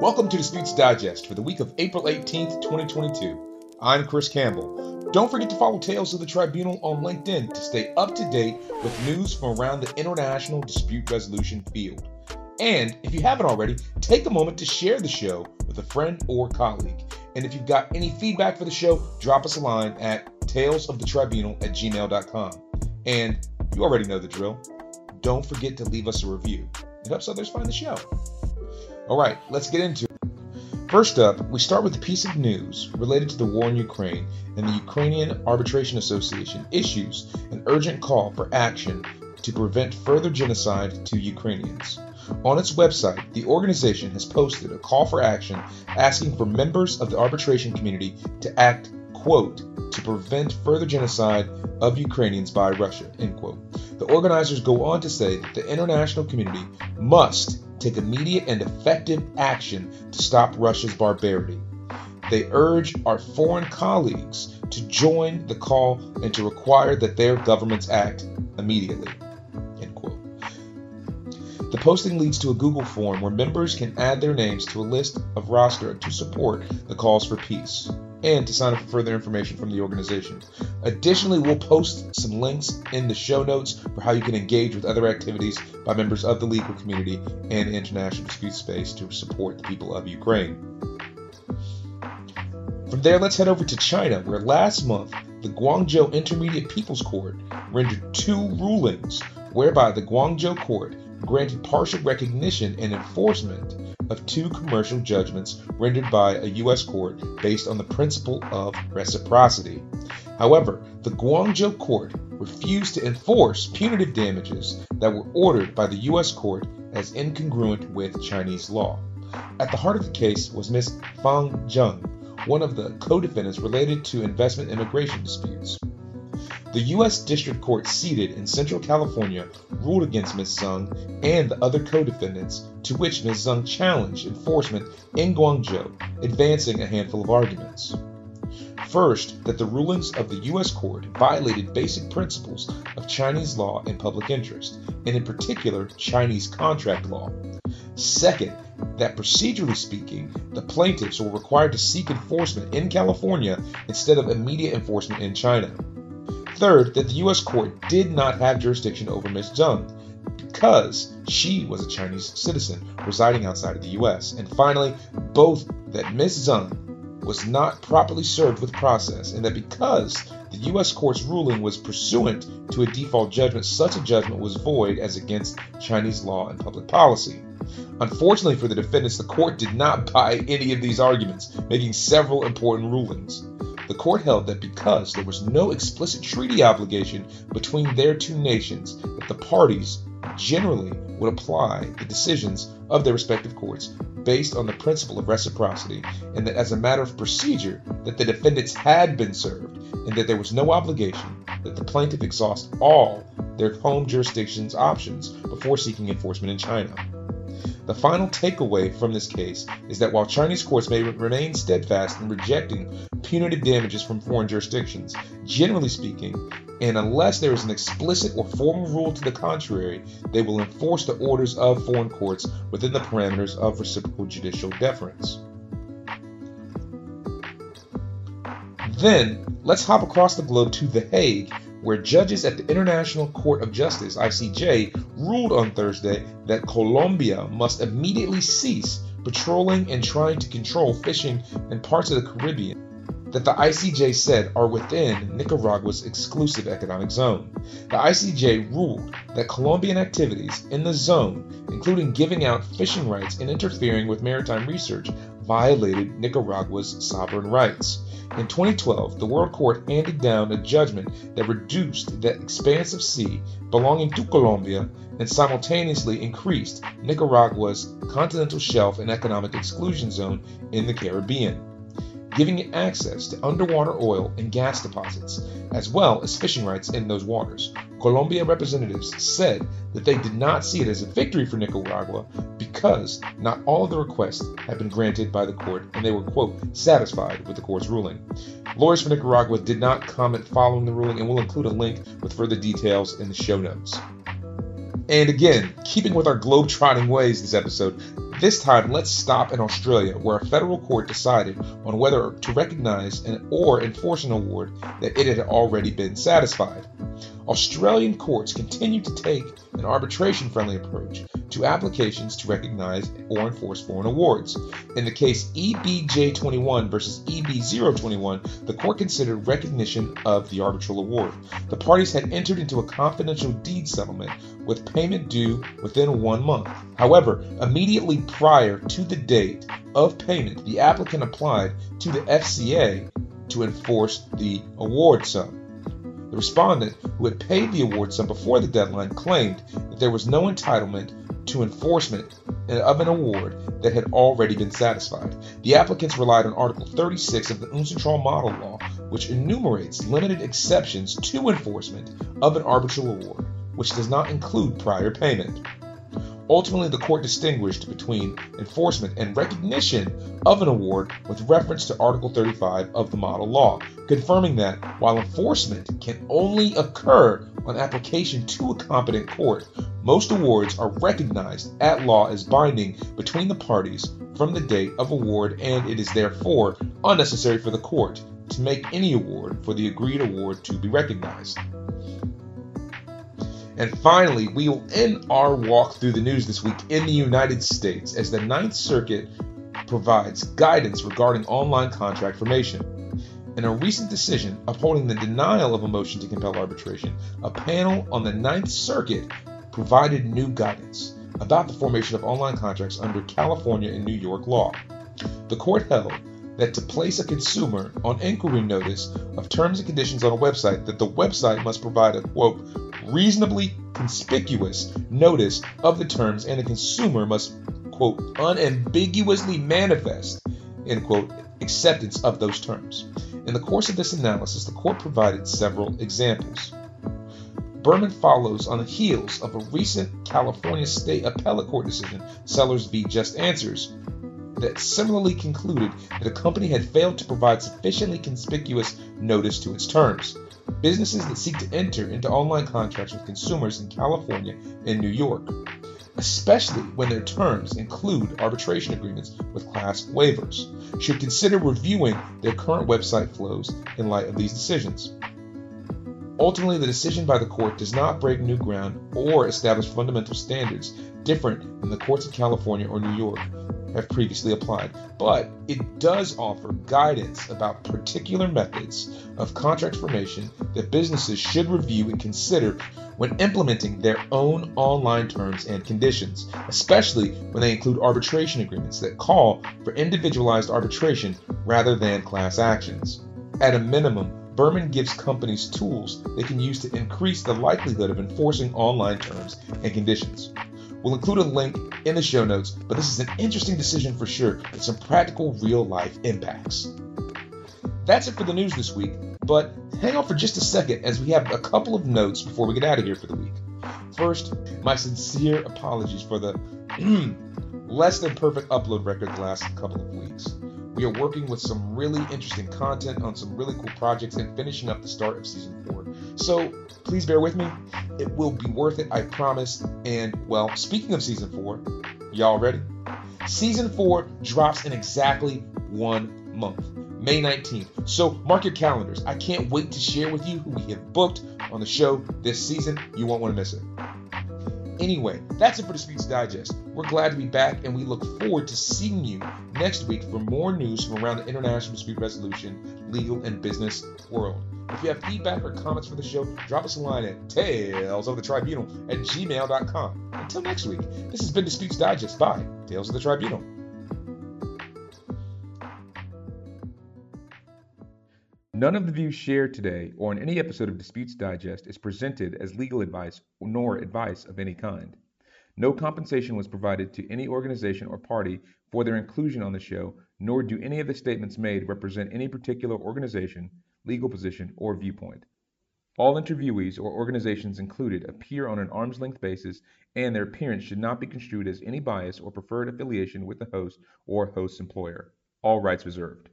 Welcome to Disputes Digest for the week of April 18th, 2022. I'm Chris Campbell. Don't forget to follow Tales of the Tribunal on LinkedIn to stay up to date with news from around the international dispute resolution field. And if you haven't already, take a moment to share the show with a friend or colleague. And if you've got any feedback for the show, drop us a line at talesofthetribunal at gmail.com. And you already know the drill. Don't forget to leave us a review. It helps others find the show. All right, let's get into it. First up, we start with a piece of news related to the war in Ukraine, and the Ukrainian Arbitration Association issues an urgent call for action to prevent further genocide to Ukrainians. On its website, the organization has posted a call for action asking for members of the arbitration community to act, quote, to prevent further genocide of Ukrainians by Russia, end quote. The organizers go on to say that the international community must take immediate and effective action to stop Russia's barbarity. They urge our foreign colleagues to join the call and to require that their governments act immediately. The posting leads to a Google form where members can add their names to a list of roster to support the calls for peace and to sign up for further information from the organization. Additionally, we'll post some links in the show notes for how you can engage with other activities by members of the legal community and international dispute space to support the people of Ukraine. From there, let's head over to China, where last month the Guangzhou Intermediate People's Court rendered two rulings whereby the Guangzhou Court granted partial recognition and enforcement of two commercial judgments rendered by a U.S. court based on the principle of reciprocity. However, the Guangzhou court refused to enforce punitive damages that were ordered by the U.S. court as incongruent with Chinese law. At the heart of the case was Ms. Fang Zheng, one of the co defendants related to investment immigration disputes. The U.S. District Court seated in Central California ruled against Ms. Zheng and the other co defendants, to which Ms. Zheng challenged enforcement in Guangzhou, advancing a handful of arguments. First, that the rulings of the U.S. court violated basic principles of Chinese law and public interest, and in particular, Chinese contract law. Second, that procedurally speaking, the plaintiffs were required to seek enforcement in California instead of immediate enforcement in China. Third, that the U.S. court did not have jurisdiction over Ms. Zheng because she was a Chinese citizen residing outside of the U.S. And finally, both that Ms. Zheng was not properly served with process, and that because the U.S. court's ruling was pursuant to a default judgment, such a judgment was void as against Chinese law and public policy. Unfortunately for the defendants, the court did not buy any of these arguments, making several important rulings. The court held that because there was no explicit treaty obligation between their two nations, that the parties generally would apply the decisions of their respective courts based on the principle of reciprocity and that as a matter of procedure that the defendants had been served and that there was no obligation that the plaintiff exhaust all their home jurisdiction's options before seeking enforcement in China. The final takeaway from this case is that while Chinese courts may remain steadfast in rejecting punitive damages from foreign jurisdictions, generally speaking, and unless there is an explicit or formal rule to the contrary, they will enforce the orders of foreign courts within the parameters of reciprocal judicial deference. Then, let's hop across the globe to The Hague where judges at the International Court of Justice, ICJ, ruled on Thursday that Colombia must immediately cease patrolling and trying to control fishing in parts of the Caribbean that the ICJ said are within Nicaragua's exclusive economic zone. The ICJ ruled that Colombian activities in the zone, including giving out fishing rights and interfering with maritime research, violated Nicaragua's sovereign rights. In 2012, the World Court handed down a judgment that reduced the expanse of sea belonging to Colombia and simultaneously increased Nicaragua's continental shelf and economic exclusion zone in the Caribbean giving it access to underwater oil and gas deposits, as well as fishing rights in those waters. Colombia representatives said that they did not see it as a victory for Nicaragua because not all of the requests had been granted by the court and they were, quote, satisfied with the court's ruling. Lawyers for Nicaragua did not comment following the ruling and will include a link with further details in the show notes. And again, keeping with our globe-trotting ways this episode, This time, let's stop in Australia, where a federal court decided on whether to recognize and or enforce an award that it had already been satisfied. Australian courts continue to take an arbitration friendly approach to applications to recognize or enforce foreign awards. In the case EBJ21 versus EBO21, the court considered recognition of the arbitral award. The parties had entered into a confidential deed settlement with payment due within one month. However, immediately prior to the date of payment, the applicant applied to the FCA to enforce the award sum. The respondent, who had paid the award sum before the deadline, claimed that there was no entitlement to enforcement of an award that had already been satisfied. The applicants relied on Article 36 of the UNCITRAL Model Law, which enumerates limited exceptions to enforcement of an arbitral award, which does not include prior payment. Ultimately, the court distinguished between enforcement and recognition of an award with reference to Article 35 of the model law, confirming that while enforcement can only occur on application to a competent court, most awards are recognized at law as binding between the parties from the date of award, and it is therefore unnecessary for the court to make any award for the agreed award to be recognized. And finally, we will end our walk through the news this week in the United States as the Ninth Circuit provides guidance regarding online contract formation. In a recent decision upholding the denial of a motion to compel arbitration, a panel on the Ninth Circuit provided new guidance about the formation of online contracts under California and New York law. The court held that to place a consumer on inquiry notice of terms and conditions on a website, that the website must provide a quote reasonably conspicuous notice of the terms, and the consumer must quote unambiguously manifest end quote acceptance of those terms. In the course of this analysis, the court provided several examples. Berman follows on the heels of a recent California State Appellate Court decision, Sellers v. Just Answers, that similarly concluded that a company had failed to provide sufficiently conspicuous notice to its terms. Businesses that seek to enter into online contracts with consumers in California and New York, especially when their terms include arbitration agreements with class waivers, should consider reviewing their current website flows in light of these decisions. Ultimately, the decision by the court does not break new ground or establish fundamental standards different than the courts of California or New York have previously applied, but it does offer guidance about particular methods of contract formation that businesses should review and consider when implementing their own online terms and conditions, especially when they include arbitration agreements that call for individualized arbitration rather than class actions. At a minimum, Berman gives companies tools they can use to increase the likelihood of enforcing online terms and conditions. We'll include a link in the show notes, but this is an interesting decision for sure with some practical real life impacts. That's it for the news this week, but hang on for just a second as we have a couple of notes before we get out of here for the week. First, my sincere apologies for the less than perfect upload record the last couple of weeks. We are working with some really interesting content on some really cool projects and finishing up the start of season four. So please bear with me. It will be worth it, I promise. And well, speaking of season four, y'all ready? Season four drops in exactly one month, May 19th. So mark your calendars. I can't wait to share with you who we have booked on the show this season. You won't want to miss it. Anyway, that's it for Disputes Digest. We're glad to be back, and we look forward to seeing you next week for more news from around the international dispute resolution, legal, and business world. If you have feedback or comments for the show, drop us a line at talesofthetribunal at gmail.com. Until next week, this has been Disputes Digest by Tales of the Tribunal. None of the views shared today or in any episode of Disputes Digest is presented as legal advice nor advice of any kind. No compensation was provided to any organization or party for their inclusion on the show, nor do any of the statements made represent any particular organization, legal position, or viewpoint. All interviewees or organizations included appear on an arm's length basis, and their appearance should not be construed as any bias or preferred affiliation with the host or host's employer. All rights reserved.